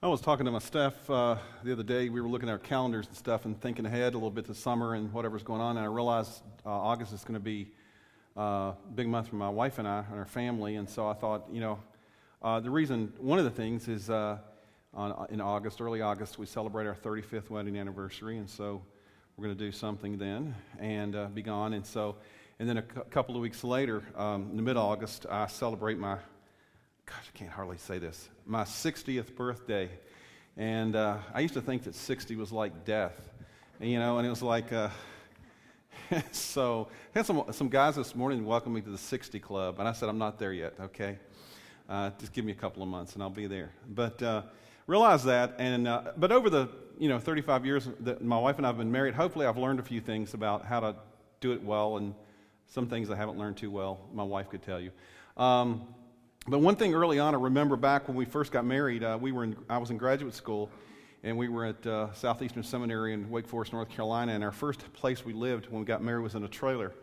I was talking to my staff uh, the other day. We were looking at our calendars and stuff and thinking ahead a little bit to summer and whatever's going on. And I realized uh, August is going to be uh, a big month for my wife and I and our family. And so I thought, you know, uh, the reason, one of the things is uh, on, in August, early August, we celebrate our 35th wedding anniversary. And so we're going to do something then and uh, be gone. And so, and then a couple of weeks later, um, in mid August, I celebrate my gosh, I can't hardly say this, my 60th birthday. And uh, I used to think that 60 was like death, you know, and it was like, uh, so I had some, some guys this morning welcome me to the 60 Club, and I said, I'm not there yet, okay? Uh, just give me a couple of months and I'll be there. But uh, realize that, and, uh, but over the, you know, 35 years that my wife and I have been married, hopefully I've learned a few things about how to do it well and some things I haven't learned too well, my wife could tell you. Um, but one thing early on, I remember back when we first got married, uh, we were in, I was in graduate school, and we were at uh, Southeastern Seminary in Wake Forest, North Carolina. And our first place we lived when we got married was in a trailer.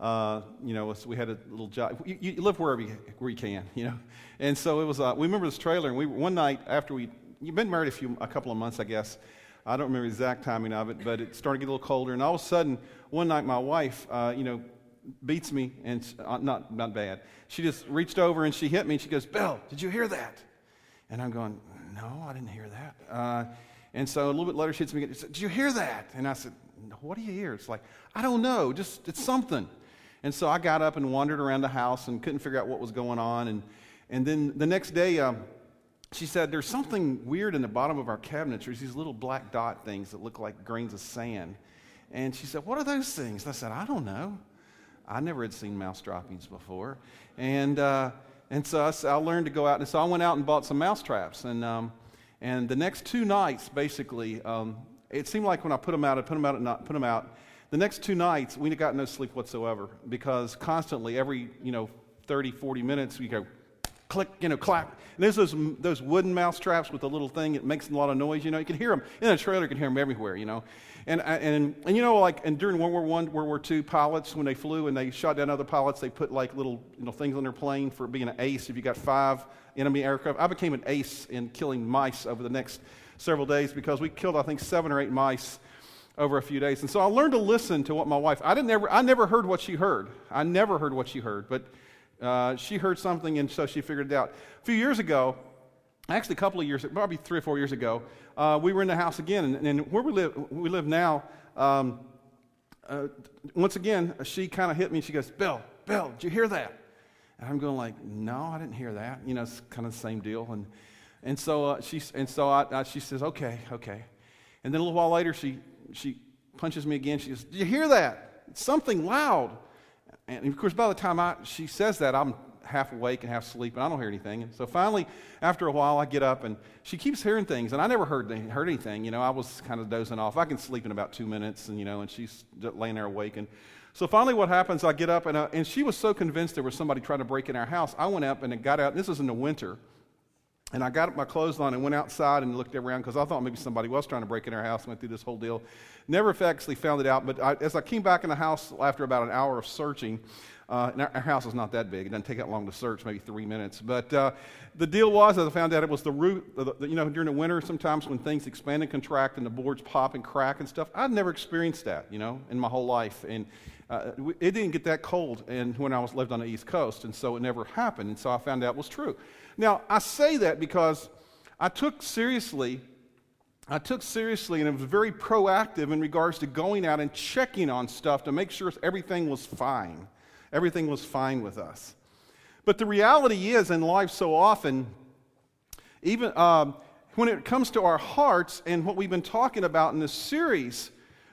Uh, you know, we had a little job. You, you, live wherever you, where you can, you know. And so it was. Uh, we remember this trailer, and we one night after we you've been married a few a couple of months, I guess. I don't remember the exact timing of it, but it started to get a little colder. And all of a sudden, one night, my wife, uh, you know, beats me, and uh, not, not bad. She just reached over and she hit me, and she goes, Bill, did you hear that? And I'm going, No, I didn't hear that. Uh, and so a little bit later, she hits me again. She said, Did you hear that? And I said, What do you hear? It's like, I don't know, just it's something. And so I got up and wandered around the house and couldn't figure out what was going on. And, and then the next day, um, she said, There's something weird in the bottom of our cabinets. There's these little black dot things that look like grains of sand. And she said, What are those things? And I said, I don't know. I never had seen mouse droppings before. And, uh, and so I, I, learned to go out. And so I went out and bought some mouse traps. And, um, and the next two nights, basically, um, it seemed like when I put them out, I put them out, not put them out. The next two nights, we got no sleep whatsoever because constantly, every you know, 30, 40 minutes, we go click, you know, clap. And there's those, those wooden mouse traps with the little thing. It makes a lot of noise, you know. You can hear them in a trailer. You can hear them everywhere, you know. And, and, and you know, like, and during World War One, World War Two, pilots when they flew and they shot down other pilots, they put like little you know things on their plane for being an ace. If you got five enemy aircraft, I became an ace in killing mice over the next several days because we killed I think seven or eight mice over a few days. And so I learned to listen to what my wife. I didn't ever. I never heard what she heard. I never heard what she heard, but. Uh, she heard something, and so she figured it out. A few years ago, actually a couple of years, probably three or four years ago, uh, we were in the house again, and, and where we live, we live now. Um, uh, once again, she kind of hit me. She goes, "Bill, Bill, did you hear that?" And I'm going like, "No, I didn't hear that." You know, it's kind of the same deal. And and so uh, she and so I, I, she says, "Okay, okay." And then a little while later, she she punches me again. She goes, "Did you hear that? Something loud." And of course, by the time I, she says that, I'm half awake and half asleep, and I don't hear anything. And so finally, after a while, I get up, and she keeps hearing things, and I never heard, heard anything. You know, I was kind of dozing off. I can sleep in about two minutes, and, you know, and she's laying there awake. And so finally, what happens, I get up, and, uh, and she was so convinced there was somebody trying to break in our house. I went up and got out, and this was in the winter. And I got my clothes on and went outside and looked around because I thought maybe somebody was trying to break in our house. Went through this whole deal. Never actually found it out. But I, as I came back in the house after about an hour of searching, uh, our, our, house is not that big. It doesn't take that long to search, maybe three minutes. But uh, the deal was, as I found out, it was the root. The, you know, during the winter, sometimes when things expand and contract and the boards pop and crack and stuff, I'd never experienced that, you know, in my whole life. And uh, it didn't get that cold and when I was lived on the East Coast, and so it never happened. And so I found out was true. Now I say that because I took seriously I took seriously and it was very proactive in regards to going out and checking on stuff to make sure everything was fine everything was fine with us. But the reality is, in life, so often, even um, when it comes to our hearts and what we've been talking about in this series,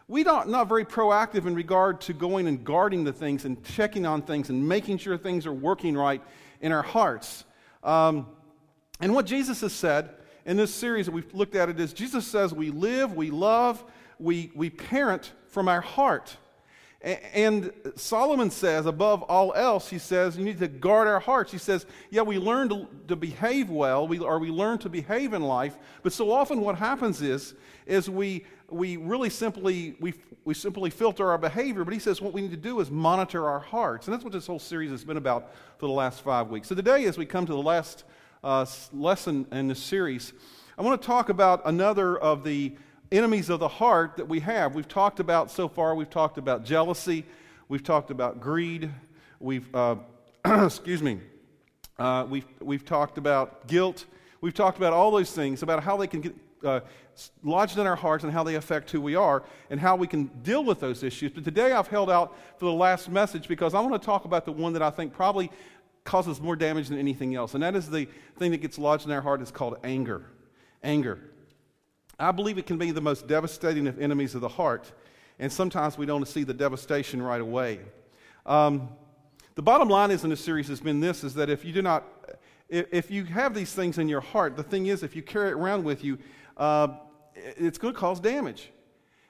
we don't not very proactive in regard to going and guarding the things and checking on things and making sure things are working right in our hearts. Um, and what Jesus has said in this series that we've looked at it is Jesus says we live, we love, we, we parent from our heart. And Solomon says, above all else, he says, you need to guard our hearts. He says, yeah, we learn to, to behave well, we, or we learn to behave in life, but so often what happens is, is we, we really simply, we, we simply filter our behavior, but he says what we need to do is monitor our hearts. And that's what this whole series has been about for the last five weeks. So today, as we come to the last uh, lesson in this series, I want to talk about another of the enemies of the heart that we have. We've talked about so far, we've talked about jealousy, we've talked about greed, we've, uh, excuse me, uh, we've, we've talked about guilt, we've talked about all those things, about how they can get uh, lodged in our hearts and how they affect who we are and how we can deal with those issues. But today I've held out for the last message because I want to talk about the one that I think probably causes more damage than anything else, and that is the thing that gets lodged in our heart is called anger anger. I believe it can be the most devastating of enemies of the heart, and sometimes we don't see the devastation right away. Um, the bottom line is in this series has been this: is that if you do not, if, if you have these things in your heart, the thing is, if you carry it around with you, uh, it's going to cause damage.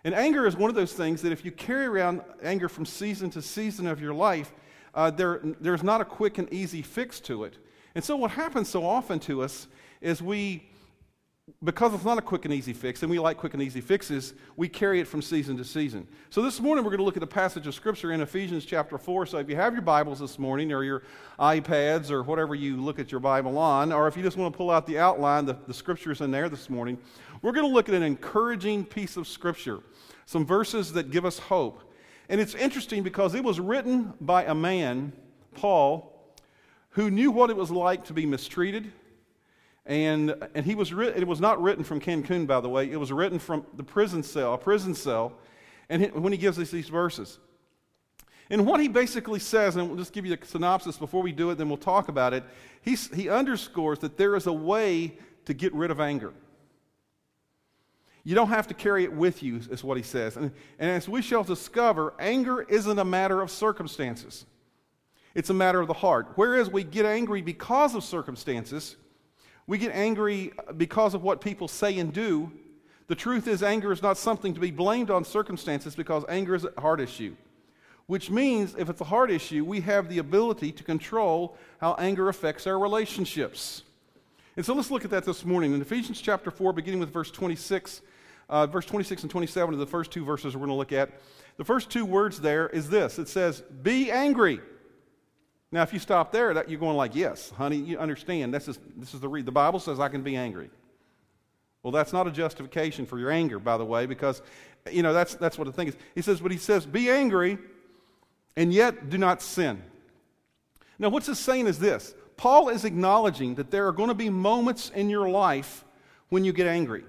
And anger is one of those things that if you carry around anger from season to season of your life, uh, there, there's not a quick and easy fix to it. And so, what happens so often to us is we because it's not a quick and easy fix, and we like quick and easy fixes, we carry it from season to season. So this morning we're going to look at a passage of Scripture in Ephesians chapter 4. So if you have your Bibles this morning, or your iPads, or whatever you look at your Bible on, or if you just want to pull out the outline, the, the Scripture's in there this morning, we're going to look at an encouraging piece of Scripture, some verses that give us hope. And it's interesting because it was written by a man, Paul, who knew what it was like to be mistreated and, and he was writ- it was not written from Cancun, by the way. It was written from the prison cell, a prison cell, and he, when he gives us these verses. And what he basically says, and we'll just give you a synopsis before we do it, then we'll talk about it. He's, he underscores that there is a way to get rid of anger. You don't have to carry it with you, is what he says. And, and as we shall discover, anger isn't a matter of circumstances, it's a matter of the heart. Whereas we get angry because of circumstances, we get angry because of what people say and do. The truth is, anger is not something to be blamed on circumstances because anger is a heart issue. Which means, if it's a heart issue, we have the ability to control how anger affects our relationships. And so let's look at that this morning. In Ephesians chapter 4, beginning with verse 26, uh, verse 26 and 27 are the first two verses we're going to look at. The first two words there is this it says, Be angry. Now, if you stop there, that, you're going like, yes, honey, you understand. This is, this is the read. The Bible says I can be angry. Well, that's not a justification for your anger, by the way, because, you know, that's, that's what the thing is. He says, but he says, be angry and yet do not sin. Now, what's this saying is this Paul is acknowledging that there are going to be moments in your life when you get angry.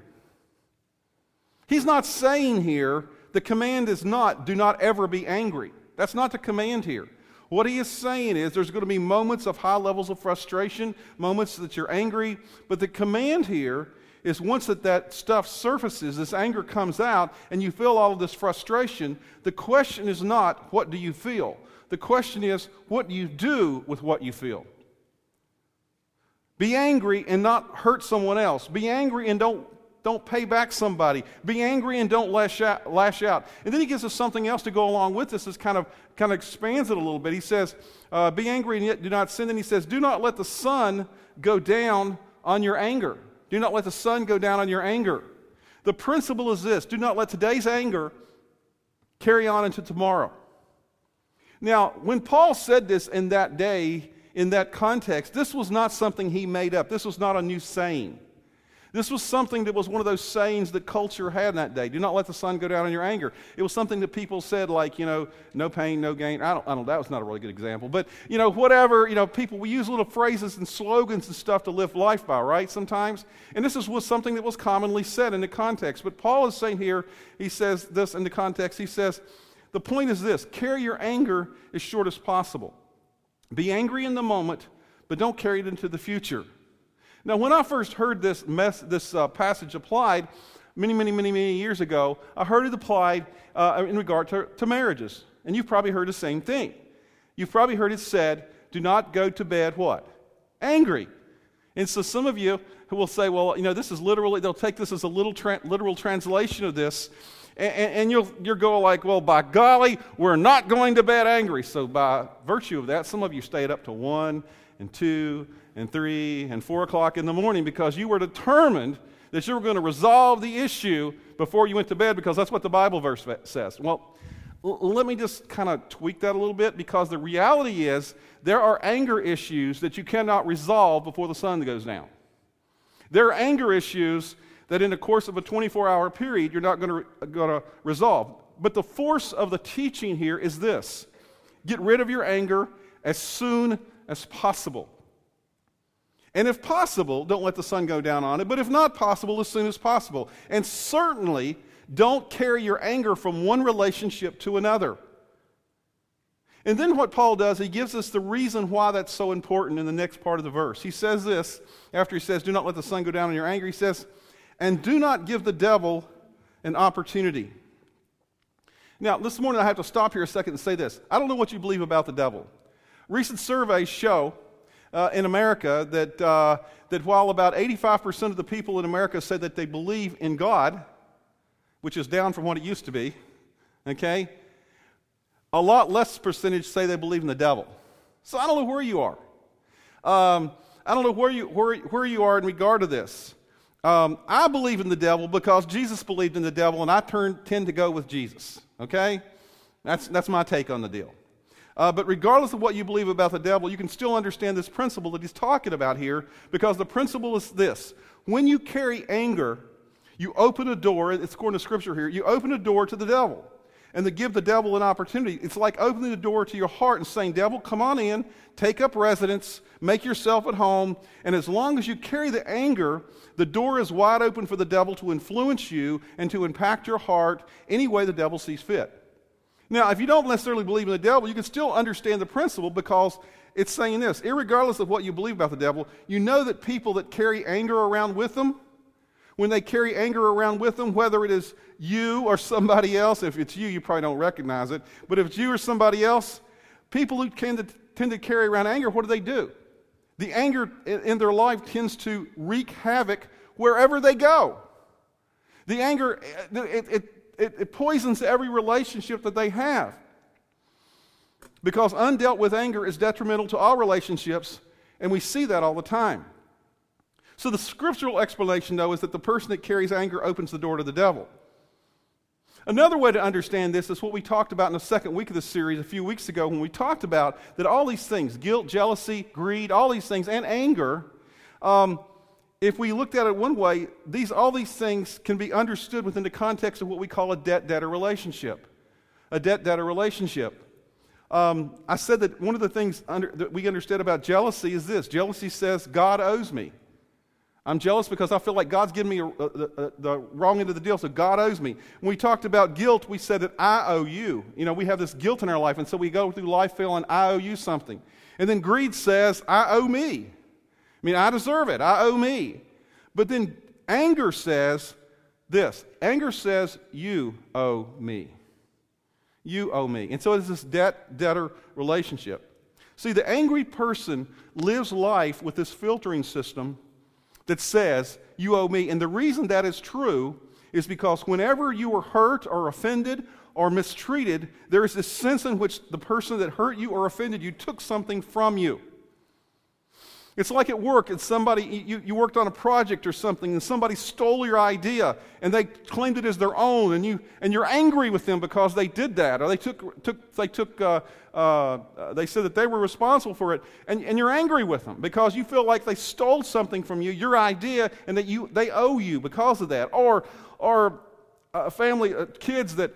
He's not saying here the command is not, do not ever be angry. That's not the command here. What he is saying is there's going to be moments of high levels of frustration, moments that you're angry, but the command here is once that that stuff surfaces, this anger comes out, and you feel all of this frustration, the question is not, what do you feel? The question is, what do you do with what you feel? Be angry and not hurt someone else. Be angry and don't don't pay back somebody. Be angry and don't lash out, lash out. And then he gives us something else to go along with this. This kind of, kind of expands it a little bit. He says, uh, Be angry and yet do not sin. And he says, Do not let the sun go down on your anger. Do not let the sun go down on your anger. The principle is this do not let today's anger carry on into tomorrow. Now, when Paul said this in that day, in that context, this was not something he made up. This was not a new saying. This was something that was one of those sayings that culture had in that day. Do not let the sun go down on your anger. It was something that people said, like, you know, no pain, no gain. I don't, I don't, that was not a really good example. But, you know, whatever, you know, people, we use little phrases and slogans and stuff to live life by, right, sometimes? And this is, was something that was commonly said in the context. But Paul is saying here, he says this in the context, he says, the point is this carry your anger as short as possible. Be angry in the moment, but don't carry it into the future. Now, when I first heard this, mess, this uh, passage applied many, many, many, many years ago, I heard it applied uh, in regard to, to marriages. And you've probably heard the same thing. You've probably heard it said, do not go to bed what? Angry. And so some of you who will say, well, you know, this is literally, they'll take this as a little tra- literal translation of this. And, and you'll, you'll go like, well, by golly, we're not going to bed angry. So by virtue of that, some of you stayed up to one and two and three and four o'clock in the morning because you were determined that you were going to resolve the issue before you went to bed because that's what the Bible verse says. Well, let me just kind of tweak that a little bit because the reality is there are anger issues that you cannot resolve before the sun goes down. There are anger issues that in the course of a 24 hour period you're not going to resolve. But the force of the teaching here is this get rid of your anger as soon as possible. And if possible, don't let the sun go down on it, but if not possible, as soon as possible. And certainly don't carry your anger from one relationship to another. And then what Paul does, he gives us the reason why that's so important in the next part of the verse. He says this after he says, Do not let the sun go down on your anger. He says, And do not give the devil an opportunity. Now, this morning I have to stop here a second and say this. I don't know what you believe about the devil. Recent surveys show uh, in America that, uh, that while about 85% of the people in America say that they believe in God, which is down from what it used to be, okay, a lot less percentage say they believe in the devil. So I don't know where you are. Um, I don't know where you, where, where you are in regard to this. Um, I believe in the devil because Jesus believed in the devil, and I turn, tend to go with Jesus. Okay? That's, that's my take on the deal. Uh, but regardless of what you believe about the devil, you can still understand this principle that he's talking about here because the principle is this when you carry anger, you open a door, it's according to scripture here, you open a door to the devil and to give the devil an opportunity. It's like opening the door to your heart and saying, Devil, come on in, take up residence, make yourself at home. And as long as you carry the anger, the door is wide open for the devil to influence you and to impact your heart any way the devil sees fit. Now, if you don't necessarily believe in the devil, you can still understand the principle because it's saying this regardless of what you believe about the devil, you know that people that carry anger around with them, when they carry anger around with them, whether it is you or somebody else, if it's you, you probably don't recognize it, but if it's you or somebody else, people who tend to, tend to carry around anger, what do they do? The anger in their life tends to wreak havoc wherever they go. The anger, eh, it, it, it, it poisons every relationship that they have. Because undealt with anger is detrimental to all relationships, and we see that all the time. So, the scriptural explanation, though, is that the person that carries anger opens the door to the devil. Another way to understand this is what we talked about in the second week of the series a few weeks ago when we talked about that all these things guilt, jealousy, greed, all these things, and anger um, if we looked at it one way, these, all these things can be understood within the context of what we call a debt debtor relationship. A debt debtor relationship. Um, I said that one of the things under, that we understood about jealousy is this jealousy says, God owes me. I'm jealous because I feel like God's giving me a, a, a, the wrong end of the deal, so God owes me. When we talked about guilt, we said that I owe you. You know, we have this guilt in our life, and so we go through life feeling I owe you something. And then greed says, I owe me. I mean, I deserve it. I owe me. But then anger says this anger says, You owe me. You owe me. And so it's this debt debtor relationship. See, the angry person lives life with this filtering system that says, You owe me. And the reason that is true is because whenever you are hurt or offended or mistreated, there is this sense in which the person that hurt you or offended you took something from you. It's like at work, it's somebody, you, you worked on a project or something, and somebody stole your idea and they claimed it as their own, and, you, and you're angry with them because they did that, or they took, took, they, took uh, uh, they said that they were responsible for it, and, and you're angry with them because you feel like they stole something from you, your idea, and that you, they owe you because of that. Or, or a family, uh, kids that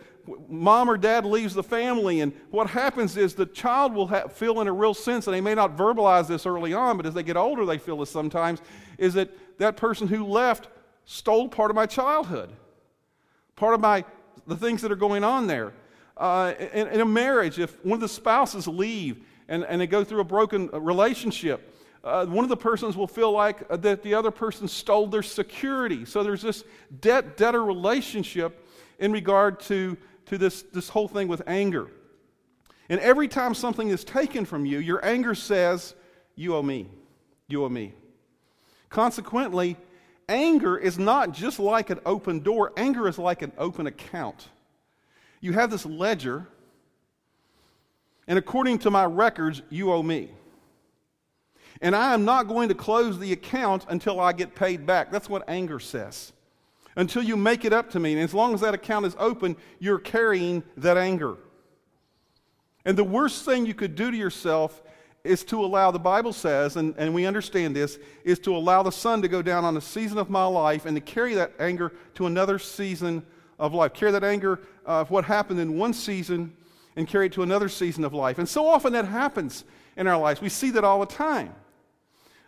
mom or dad leaves the family, and what happens is the child will have, feel in a real sense, and they may not verbalize this early on, but as they get older, they feel this sometimes, is that that person who left stole part of my childhood, part of my the things that are going on there. Uh, in, in, a marriage, if one of the spouses leave and, and they go through a broken relationship, uh, one of the persons will feel like uh, that the other person stole their security. So there's this debt debtor relationship in regard to to this, this whole thing with anger. And every time something is taken from you, your anger says, You owe me. You owe me. Consequently, anger is not just like an open door, anger is like an open account. You have this ledger, and according to my records, you owe me. And I am not going to close the account until I get paid back. That's what anger says until you make it up to me. And as long as that account is open, you're carrying that anger. And the worst thing you could do to yourself is to allow, the Bible says, and, and we understand this, is to allow the sun to go down on a season of my life and to carry that anger to another season of life. Carry that anger of what happened in one season and carry it to another season of life. And so often that happens in our lives. We see that all the time.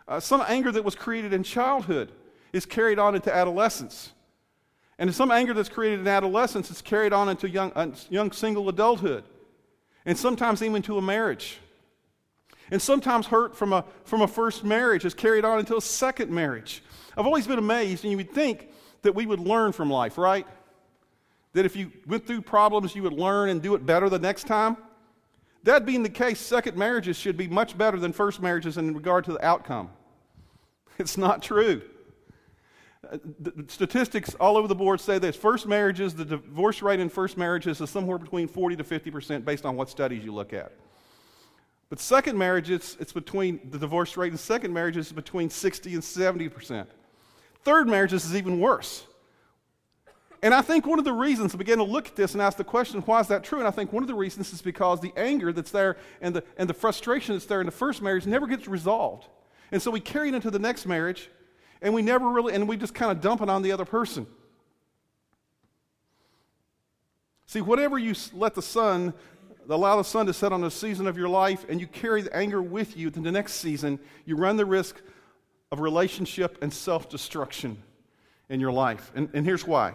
Uh, some anger that was created in childhood is carried on into adolescence. And some anger that's created in adolescence is carried on into young, uh, young single adulthood. And sometimes even to a marriage. And sometimes hurt from a, from a first marriage is carried on into a second marriage. I've always been amazed, and you would think that we would learn from life, right? That if you went through problems, you would learn and do it better the next time. That being the case, second marriages should be much better than first marriages in regard to the outcome. It's not true. Statistics all over the board say this first marriages, the divorce rate in first marriages is somewhere between 40 to 50% based on what studies you look at. But second marriages, it's between the divorce rate in second marriages is between 60 and 70%. Third marriages is even worse. And I think one of the reasons, I began to look at this and ask the question, why is that true? And I think one of the reasons is because the anger that's there and the, and the frustration that's there in the first marriage never gets resolved. And so we carry it into the next marriage, and we never really, and we just kind of dump it on the other person. See, whatever you let the sun, allow the sun to set on the season of your life, and you carry the anger with you to the next season, you run the risk of relationship and self destruction in your life. And, and here's why.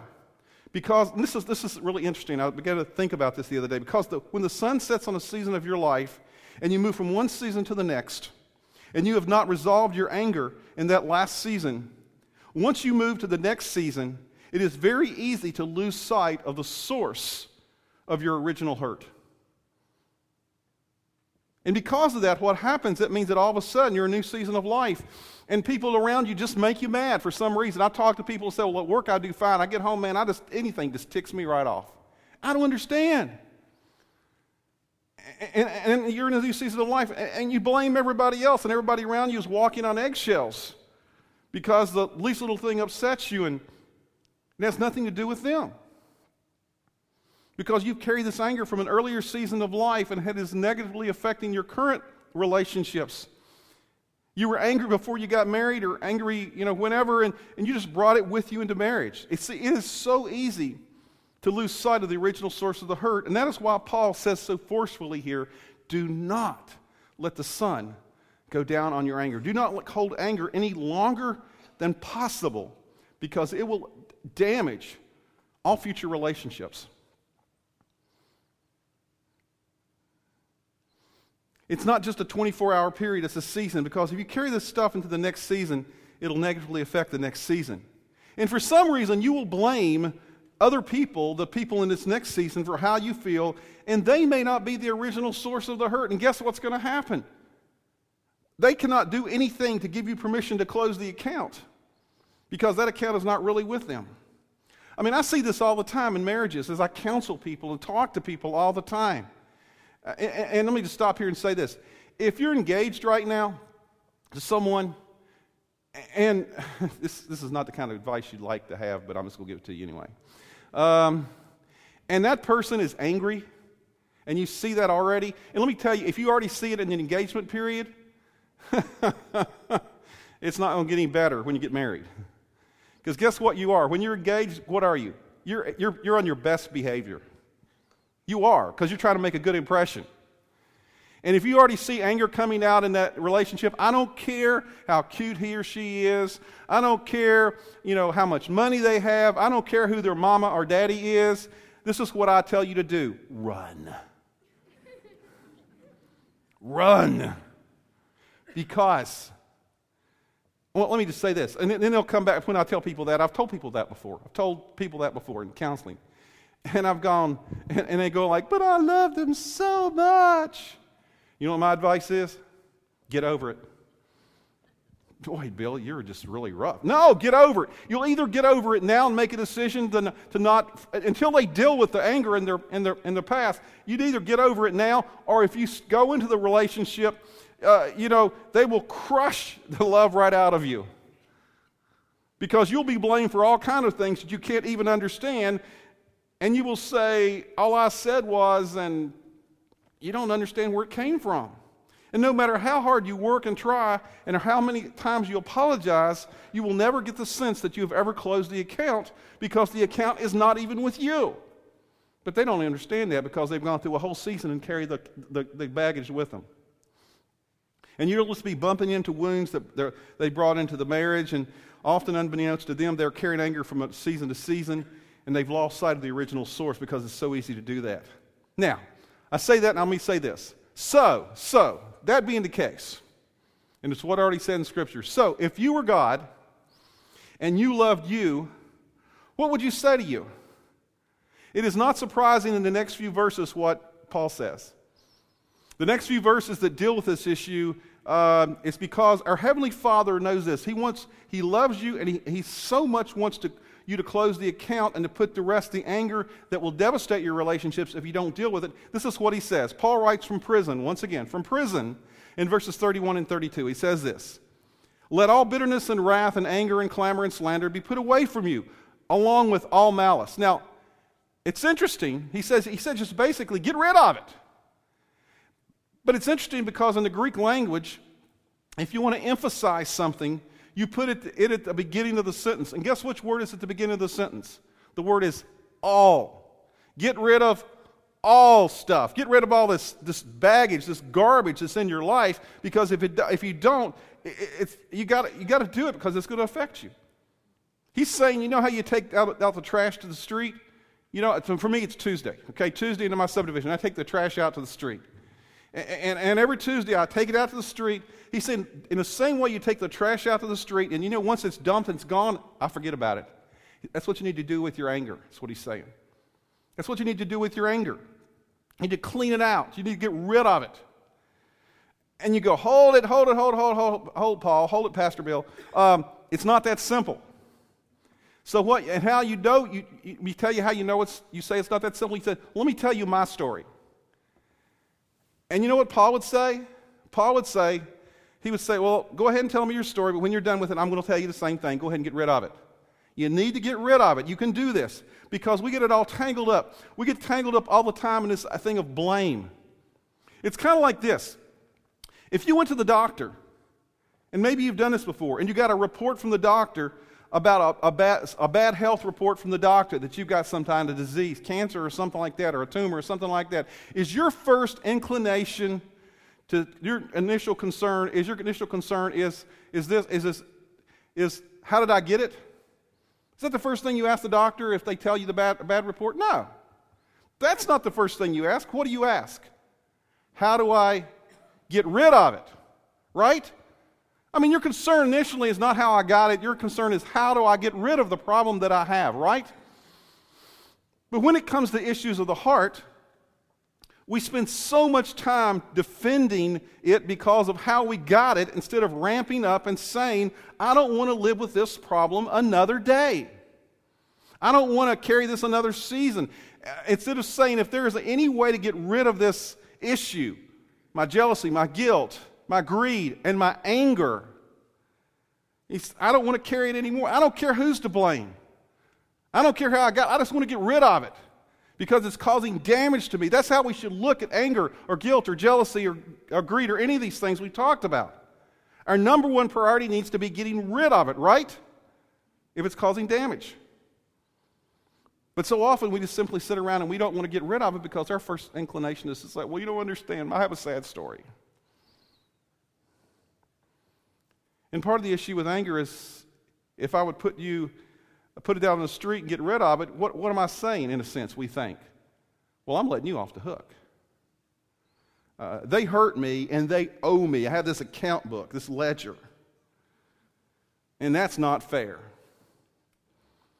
Because this is, this is really interesting. I began to think about this the other day. Because the, when the sun sets on a season of your life and you move from one season to the next, and you have not resolved your anger in that last season, once you move to the next season, it is very easy to lose sight of the source of your original hurt. And because of that, what happens, it means that all of a sudden you're a new season of life. And people around you just make you mad for some reason. I talk to people and say, Well, at work I do fine. I get home, man, I just anything just ticks me right off. I don't understand. And, and you're in a new season of life, and you blame everybody else, and everybody around you is walking on eggshells because the least little thing upsets you, and it has nothing to do with them because you've carried this anger from an earlier season of life and it is negatively affecting your current relationships. You were angry before you got married or angry, you know, whenever, and, and you just brought it with you into marriage. It's, it is so easy to lose sight of the original source of the hurt. And that is why Paul says so forcefully here do not let the sun go down on your anger. Do not hold anger any longer than possible because it will damage all future relationships. It's not just a 24 hour period, it's a season because if you carry this stuff into the next season, it'll negatively affect the next season. And for some reason, you will blame other people, the people in this next season, for how you feel, and they may not be the original source of the hurt. And guess what's going to happen? They cannot do anything to give you permission to close the account because that account is not really with them. I mean, I see this all the time in marriages as I counsel people and talk to people all the time. And, and let me just stop here and say this. If you're engaged right now to someone, and this, this is not the kind of advice you'd like to have, but I'm just going to give it to you anyway. Um, and that person is angry, and you see that already. And let me tell you, if you already see it in an engagement period, it's not going to get any better when you get married. Because guess what you are? When you're engaged, what are you? You're, you're, you're on your best behavior. You are, because you're trying to make a good impression. And if you already see anger coming out in that relationship, I don't care how cute he or she is. I don't care, you know, how much money they have. I don't care who their mama or daddy is. This is what I tell you to do. Run. Run. Because well, let me just say this, and then they'll come back when I tell people that. I've told people that before. I've told people that before in counseling. And I've gone, and, and they go like, but I love them so much. You know what my advice is? Get over it. Boy, Bill, you're just really rough. No, get over it. You'll either get over it now and make a decision to, to not, until they deal with the anger in their, in, their, in their past, you'd either get over it now, or if you go into the relationship, uh, you know, they will crush the love right out of you. Because you'll be blamed for all kind of things that you can't even understand, and you will say, All I said was, and you don't understand where it came from. And no matter how hard you work and try, and how many times you apologize, you will never get the sense that you have ever closed the account because the account is not even with you. But they don't understand that because they've gone through a whole season and carry the, the, the baggage with them. And you'll just be bumping into wounds that they brought into the marriage, and often unbeknownst to them, they're carrying anger from season to season, and they've lost sight of the original source because it's so easy to do that. Now, I say that, and let me say this. So, so, that being the case, and it's what I already said in Scripture. So, if you were God and you loved you, what would you say to you? It is not surprising in the next few verses what Paul says. The next few verses that deal with this issue um, is because our Heavenly Father knows this. He wants, He loves you, and He, he so much wants to, you to close the account and to put to rest the anger that will devastate your relationships if you don't deal with it. This is what he says. Paul writes from prison, once again, from prison in verses 31 and 32. He says this Let all bitterness and wrath and anger and clamor and slander be put away from you, along with all malice. Now, it's interesting. He says, he said just basically, get rid of it. But it's interesting because in the Greek language, if you want to emphasize something, you put it, it at the beginning of the sentence. And guess which word is at the beginning of the sentence? The word is all. Get rid of all stuff. Get rid of all this, this baggage, this garbage that's in your life, because if, it, if you don't, it, it's, you got you to do it because it's going to affect you. He's saying, you know how you take out, out the trash to the street? You know, for me, it's Tuesday. Okay, Tuesday into my subdivision, I take the trash out to the street. And, and, every Tuesday, I take it out to the street. He said, in the same way you take the trash out to the street, and you know, once it's dumped and it's gone, I forget about it. That's what you need to do with your anger. That's what he's saying. That's what you need to do with your anger. You need to clean it out. You need to get rid of it. And you go, hold it, hold it, hold it, hold it, hold, it, hold Paul, hold it, Pastor Bill. Um, it's not that simple. So what, and how you know, you, you, you tell you how you know it's, you say it's not that simple. He said, let me tell you my story. And you know what Paul would say? Paul would say, he would say, Well, go ahead and tell me your story, but when you're done with it, I'm going to tell you the same thing. Go ahead and get rid of it. You need to get rid of it. You can do this because we get it all tangled up. We get tangled up all the time in this thing of blame. It's kind of like this if you went to the doctor, and maybe you've done this before, and you got a report from the doctor about a, a, bad, a bad health report from the doctor that you've got some kind of disease, cancer or something like that, or a tumor or something like that, is your first inclination to your initial concern, is your initial concern is, is this, is this, is how did I get it? Is that the first thing you ask the doctor if they tell you the bad, bad report? No. That's not the first thing you ask. What do you ask? How do I get rid of it? Right? I mean, your concern initially is not how I got it. Your concern is how do I get rid of the problem that I have, right? But when it comes to issues of the heart, we spend so much time defending it because of how we got it instead of ramping up and saying, I don't want to live with this problem another day. I don't want to carry this another season. Uh, instead of saying, if there is any way to get rid of this issue, my jealousy, my guilt, my greed, and my anger. I don't want to carry it anymore. I don't care who's to blame. I don't care how I got I just want to get rid of it because it's causing damage to me. That's how we should look at anger or guilt or jealousy or, or greed or any of these things we talked about. Our number one priority needs to be getting rid of it, right? If it's causing damage. But so often we just simply sit around and we don't want to get rid of it because our first inclination is to say, well, you don't understand. I have a sad story. And part of the issue with anger is if I would put you, put it down on the street and get rid of it, what, what am I saying in a sense, we think? Well, I'm letting you off the hook. Uh, they hurt me and they owe me. I have this account book, this ledger. And that's not fair.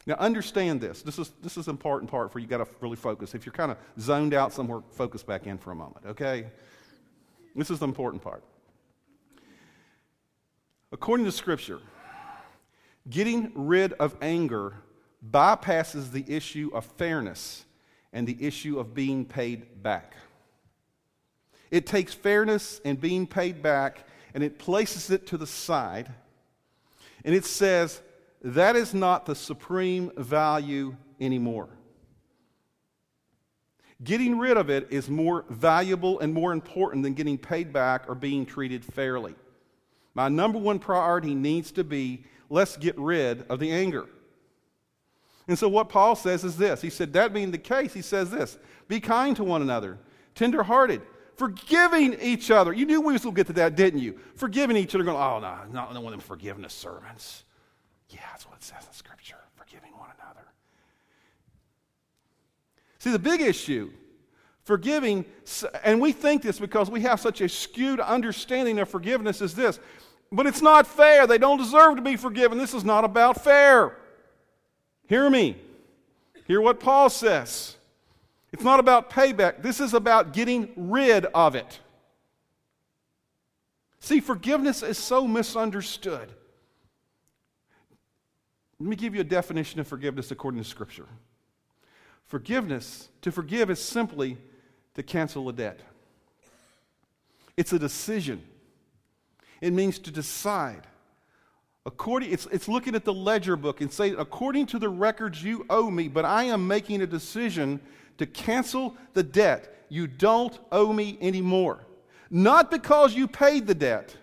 Now, understand this. This is, this is an important part for you got to really focus. If you're kind of zoned out somewhere, focus back in for a moment, okay? This is the important part. According to Scripture, getting rid of anger bypasses the issue of fairness and the issue of being paid back. It takes fairness and being paid back and it places it to the side and it says that is not the supreme value anymore. Getting rid of it is more valuable and more important than getting paid back or being treated fairly. My number one priority needs to be let's get rid of the anger. And so, what Paul says is this He said, That being the case, he says this be kind to one another, tenderhearted, forgiving each other. You knew we was going to get to that, didn't you? Forgiving each other, going, Oh, no, not one of them forgiveness sermons. Yeah, that's what it says in Scripture forgiving one another. See, the big issue, forgiving, and we think this because we have such a skewed understanding of forgiveness, is this. But it's not fair. They don't deserve to be forgiven. This is not about fair. Hear me. Hear what Paul says. It's not about payback. This is about getting rid of it. See, forgiveness is so misunderstood. Let me give you a definition of forgiveness according to Scripture. Forgiveness, to forgive, is simply to cancel a debt. It's a decision. It means to decide. According, it's, it's looking at the ledger book and saying, according to the records you owe me, but I am making a decision to cancel the debt. You don't owe me anymore. Not because you paid the debt,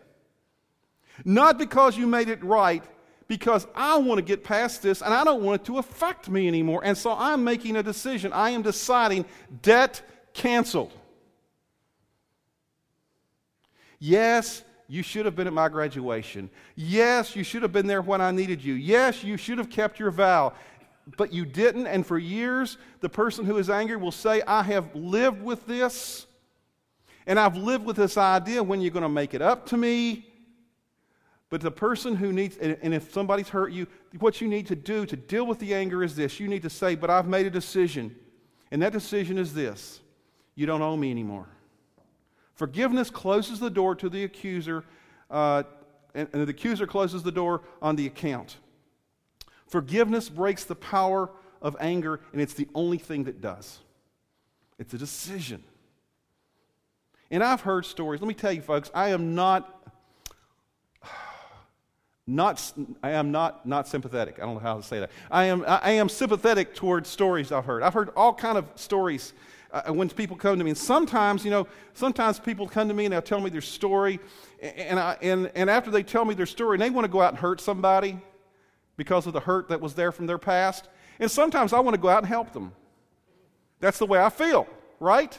not because you made it right, because I want to get past this and I don't want it to affect me anymore. And so I'm making a decision. I am deciding debt canceled. Yes, you should have been at my graduation. Yes, you should have been there when I needed you. Yes, you should have kept your vow. But you didn't, and for years, the person who is angry will say, I have lived with this, and I've lived with this idea when you're going to make it up to me. But the person who needs, and if somebody's hurt you, what you need to do to deal with the anger is this. You need to say, But I've made a decision. And that decision is this you don't owe me anymore. Forgiveness closes the door to the accuser, uh, and, and the accuser closes the door on the account. Forgiveness breaks the power of anger, and it's the only thing that does. It's a decision. And I've heard stories. Let me tell you, folks, I am not not, I am not, not sympathetic. I don't know how to say that. I am, I am sympathetic towards stories I've heard. I've heard all kind of stories uh, when people come to me. And sometimes, you know, sometimes people come to me and they'll tell me their story. And, I, and, and after they tell me their story, and they want to go out and hurt somebody because of the hurt that was there from their past. And sometimes I want to go out and help them. That's the way I feel, right?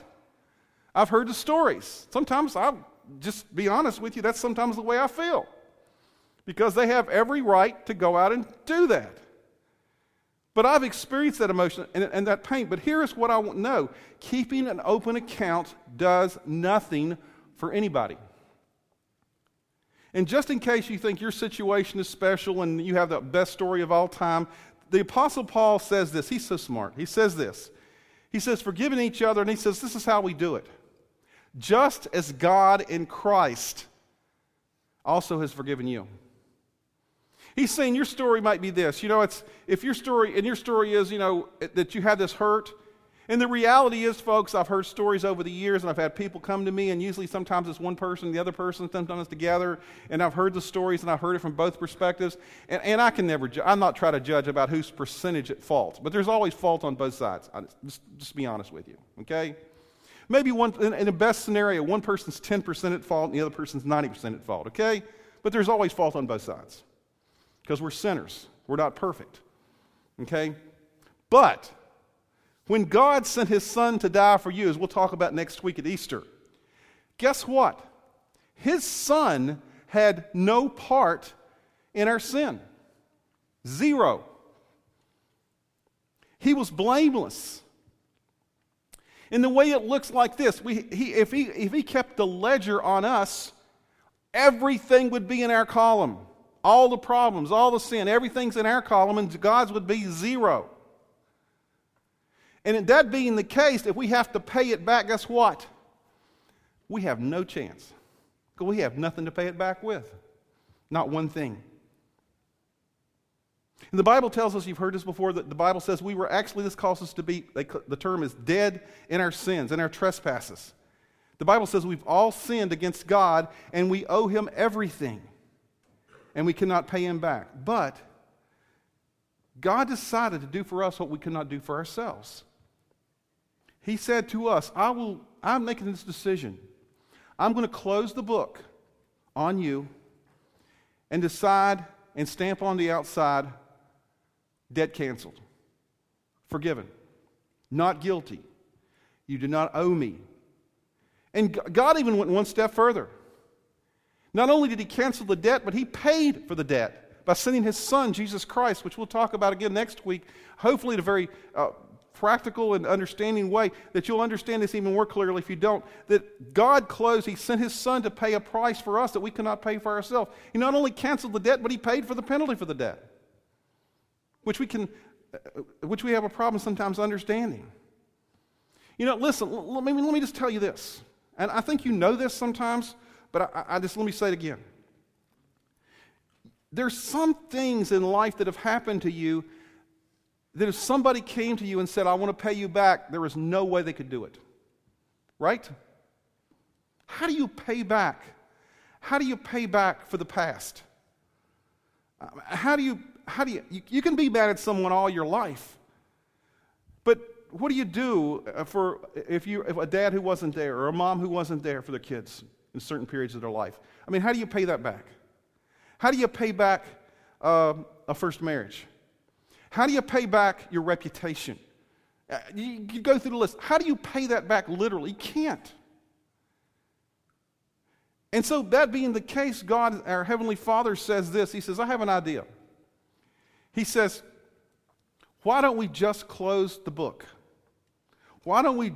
I've heard the stories. Sometimes I'll just be honest with you, that's sometimes the way I feel because they have every right to go out and do that. But I've experienced that emotion and, and that pain. But here's what I want to know keeping an open account does nothing for anybody. And just in case you think your situation is special and you have the best story of all time, the Apostle Paul says this. He's so smart. He says this. He says, forgiving each other, and he says, this is how we do it. Just as God in Christ also has forgiven you. He's saying your story might be this. You know, it's if your story, and your story is, you know, that you had this hurt. And the reality is, folks, I've heard stories over the years, and I've had people come to me, and usually sometimes it's one person, the other person, sometimes together. And I've heard the stories, and I've heard it from both perspectives. And, and I can never, ju- I'm not trying to judge about whose percentage at fault, but there's always fault on both sides. Just, just be honest with you, okay? Maybe one, in, in the best scenario, one person's 10% at fault, and the other person's 90% at fault, okay? But there's always fault on both sides because we're sinners. We're not perfect. Okay? But when God sent his son to die for you, as we'll talk about next week at Easter, guess what? His son had no part in our sin. Zero. He was blameless. In the way it looks like this, we, he, if, he, if he kept the ledger on us, everything would be in our column. All the problems, all the sin, everything's in our column, and God's would be zero. And that being the case, if we have to pay it back, guess what? We have no chance. Because we have nothing to pay it back with. Not one thing. And the Bible tells us, you've heard this before, that the Bible says we were actually, this calls us to be, the term is dead in our sins, in our trespasses. The Bible says we've all sinned against God and we owe Him everything and we cannot pay him back. But God decided to do for us what we could not do for ourselves. He said to us, I will, I'm making this decision. I'm going to close the book on you and decide and stamp on the outside debt canceled, forgiven, not guilty. You do not owe me. And God even went one step further. Not only did He cancel the debt, but He paid for the debt by sending His Son, Jesus Christ, which we'll talk about again next week, hopefully in a very uh, practical and understanding way that you'll understand this even more clearly if you don't. That God closed, He sent His Son to pay a price for us that we cannot pay for ourselves. He not only canceled the debt, but He paid for the penalty for the debt, which we can, uh, which we have a problem sometimes understanding. You know, listen, let me, let me just tell you this. And I think you know this sometimes, but I, I just let me say it again. There's some things in life that have happened to you that if somebody came to you and said, I want to pay you back, there is no way they could do it. Right? How do you pay back? How do you pay back for the past? How do you, how do you, you, you can be mad at someone all your life, but what do you do uh, for if you if a dad who wasn't there or a mom who wasn't there for their kids in certain periods of their life? I mean, how do you pay that back? How do you pay back uh, a first marriage? How do you pay back your reputation? Uh, you, you go through the list. How do you pay that back literally? You can't. And so, that being the case, God, our Heavenly Father, says this He says, I have an idea. He says, Why don't we just close the book? Why don't we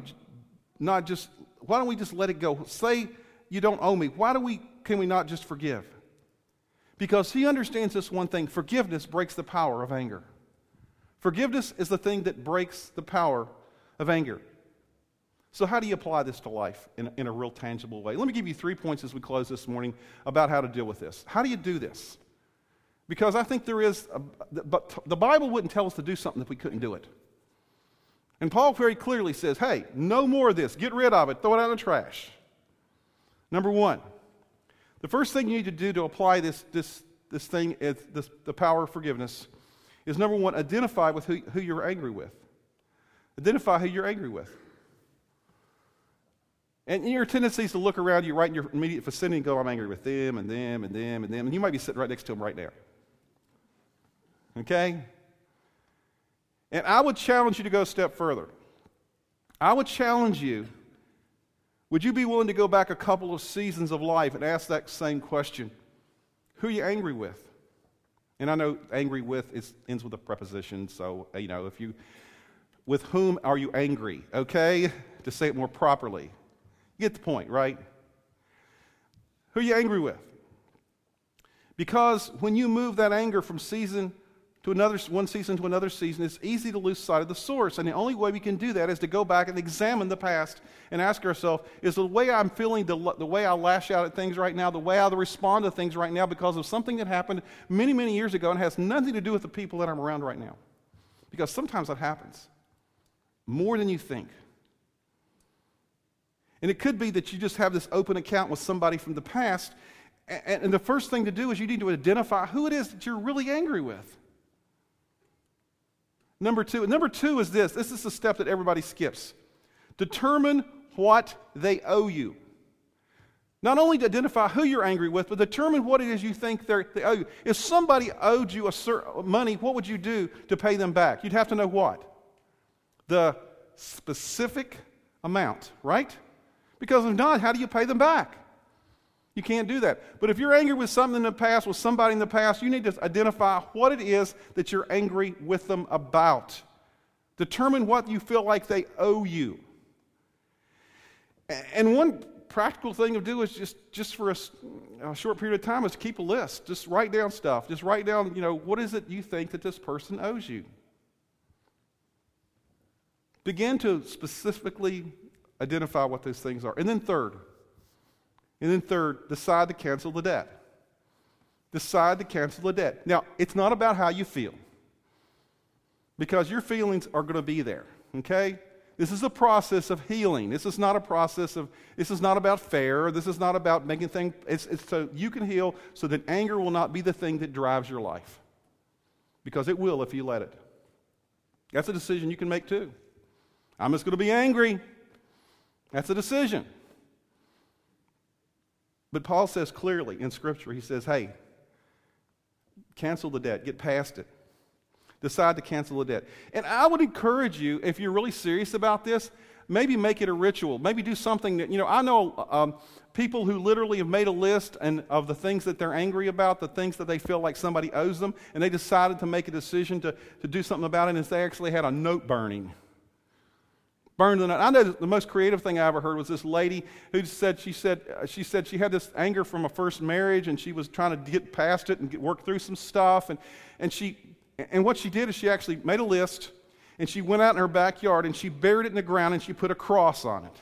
not just, why don't we just let it go? Say you don't owe me. Why do we, can we not just forgive? Because he understands this one thing forgiveness breaks the power of anger. Forgiveness is the thing that breaks the power of anger. So, how do you apply this to life in, in a real tangible way? Let me give you three points as we close this morning about how to deal with this. How do you do this? Because I think there is, a, but the Bible wouldn't tell us to do something if we couldn't do it. And Paul very clearly says, hey, no more of this. Get rid of it. Throw it out in the trash. Number one, the first thing you need to do to apply this, this, this thing, is this, the power of forgiveness, is number one, identify with who, who you're angry with. Identify who you're angry with. And your tendency is to look around you right in your immediate vicinity and go, I'm angry with them and them and them and them. And you might be sitting right next to them right now. Okay? And I would challenge you to go a step further. I would challenge you would you be willing to go back a couple of seasons of life and ask that same question? Who are you angry with? And I know angry with is, ends with a preposition, so, you know, if you, with whom are you angry? Okay? To say it more properly. You get the point, right? Who are you angry with? Because when you move that anger from season to another one season to another season, it's easy to lose sight of the source. And the only way we can do that is to go back and examine the past and ask ourselves, is the way I'm feeling, the, the way I lash out at things right now, the way I respond to things right now because of something that happened many, many years ago and has nothing to do with the people that I'm around right now? Because sometimes that happens more than you think. And it could be that you just have this open account with somebody from the past. And, and the first thing to do is you need to identify who it is that you're really angry with. Number two. Number two is this this is the step that everybody skips. Determine what they owe you. Not only to identify who you're angry with, but determine what it is you think they owe you. If somebody owed you a certain money, what would you do to pay them back? You'd have to know what? The specific amount, right? Because if not, how do you pay them back? You can't do that. But if you're angry with something in the past, with somebody in the past, you need to identify what it is that you're angry with them about. Determine what you feel like they owe you. And one practical thing to do is just, just for a, a, short period of time is keep a list. Just write down stuff. Just write down, you know, what is it you think that this person owes you? Begin to specifically identify what those things are. And then third, and then third, decide to cancel the debt. Decide to cancel the debt. Now, it's not about how you feel, because your feelings are going to be there, okay? This is a process of healing. This is not a process of, this is not about fair. This is not about making things, it's, it's so you can heal so that anger will not be the thing that drives your life. Because it will if you let it. That's a decision you can make too. I'm just going to be angry. That's a decision. But Paul says clearly in Scripture, he says, hey, cancel the debt, get past it. Decide to cancel the debt. And I would encourage you, if you're really serious about this, maybe make it a ritual. Maybe do something that, you know, I know um, people who literally have made a list and, of the things that they're angry about, the things that they feel like somebody owes them, and they decided to make a decision to, to do something about it, and they actually had a note burning burned. I know the most creative thing I ever heard was this lady who said she said uh, she said she had this anger from a first marriage and she was trying to get past it and get, work through some stuff and and she and what she did is she actually made a list and she went out in her backyard and she buried it in the ground and she put a cross on it.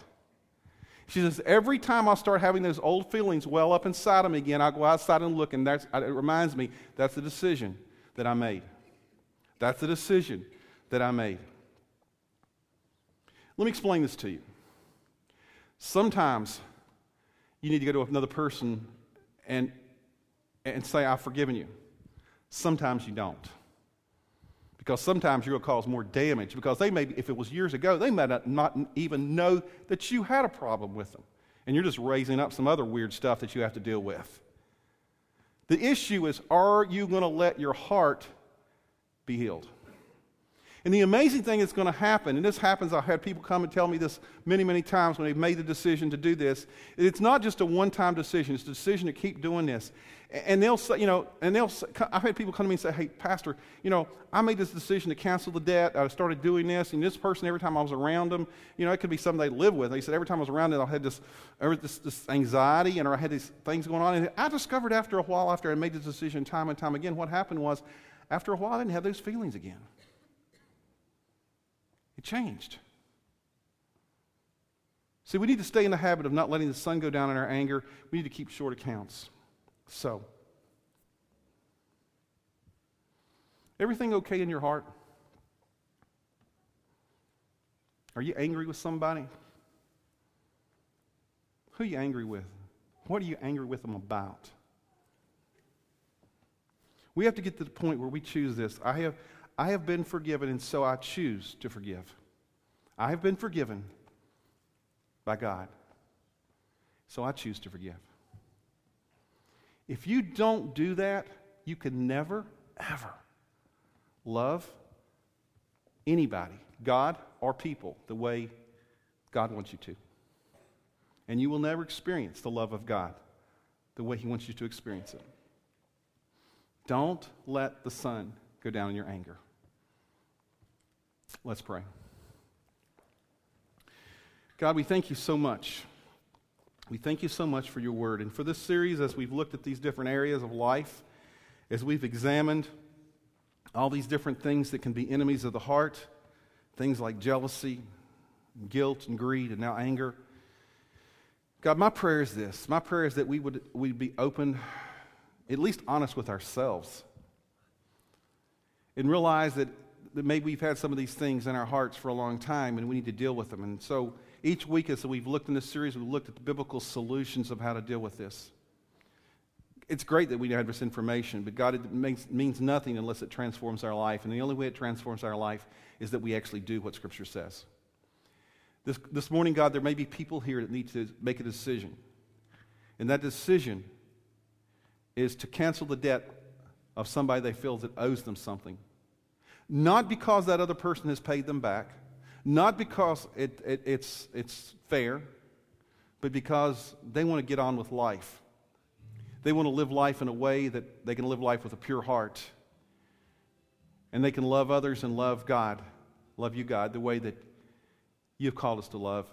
She says, Every time I start having those old feelings well up inside of me again, I go outside and look, and that's, it reminds me that's the decision that I made. That's the decision that I made. Let me explain this to you. Sometimes you need to go to another person and, and say, I've forgiven you. Sometimes you don't. Because sometimes you're going to cause more damage. Because they may, if it was years ago, they may not, not even know that you had a problem with them. And you're just raising up some other weird stuff that you have to deal with. The issue is are you going to let your heart be healed? And the amazing thing that's going to happen, and this happens, I've had people come and tell me this many, many times when they've made the decision to do this. It's not just a one time decision, it's a decision to keep doing this. And they'll say, you know, and they'll, I've had people come to me and say, hey, Pastor, you know, I made this decision to cancel the debt. I started doing this, and this person, every time I was around them, you know, it could be something they live with. They said, every time I was around them, I had this, this, this anxiety and I had these things going on. And I discovered after a while, after I made this decision time and time again, what happened was, after a while, I didn't have those feelings again. It changed. See, we need to stay in the habit of not letting the sun go down in our anger. We need to keep short accounts. So, everything okay in your heart? Are you angry with somebody? Who are you angry with? What are you angry with them about? We have to get to the point where we choose this. I have, I have been forgiven, and so I choose to forgive. I have been forgiven by God, so I choose to forgive. If you don't do that, you can never, ever love anybody, God or people, the way God wants you to. And you will never experience the love of God the way He wants you to experience it. Don't let the sun go down in your anger. Let's pray. God, we thank you so much. We thank you so much for your word. And for this series, as we've looked at these different areas of life, as we've examined all these different things that can be enemies of the heart, things like jealousy, guilt, and greed, and now anger. God, my prayer is this. My prayer is that we would we'd be open, at least honest with ourselves, and realize that that maybe we've had some of these things in our hearts for a long time and we need to deal with them. And so each week, as we've looked in this series, we've looked at the biblical solutions of how to deal with this. It's great that we have this information, but God, it makes, means nothing unless it transforms our life. And the only way it transforms our life is that we actually do what Scripture says. This, this morning, God, there may be people here that need to make a decision. And that decision is to cancel the debt of somebody they feel that owes them something not because that other person has paid them back, not because it, it, it's, it's fair, but because they want to get on with life. They want to live life in a way that they can live life with a pure heart. And they can love others and love God, love you, God, the way that you've called us to love.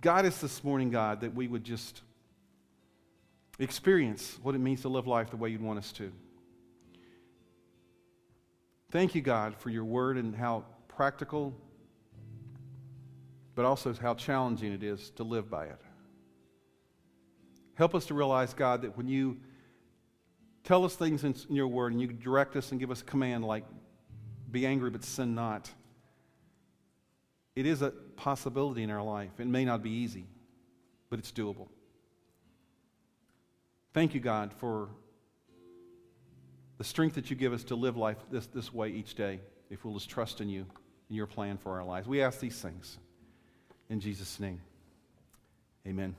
God is this morning, God, that we would just experience what it means to live life the way you'd want us to. Thank you, God, for your word and how practical, but also how challenging it is to live by it. Help us to realize, God, that when you tell us things in your word and you direct us and give us a command like, be angry but sin not, it is a possibility in our life. It may not be easy, but it's doable. Thank you, God, for the strength that you give us to live life this, this way each day, if we'll just trust in you and your plan for our lives. We ask these things in Jesus' name. Amen.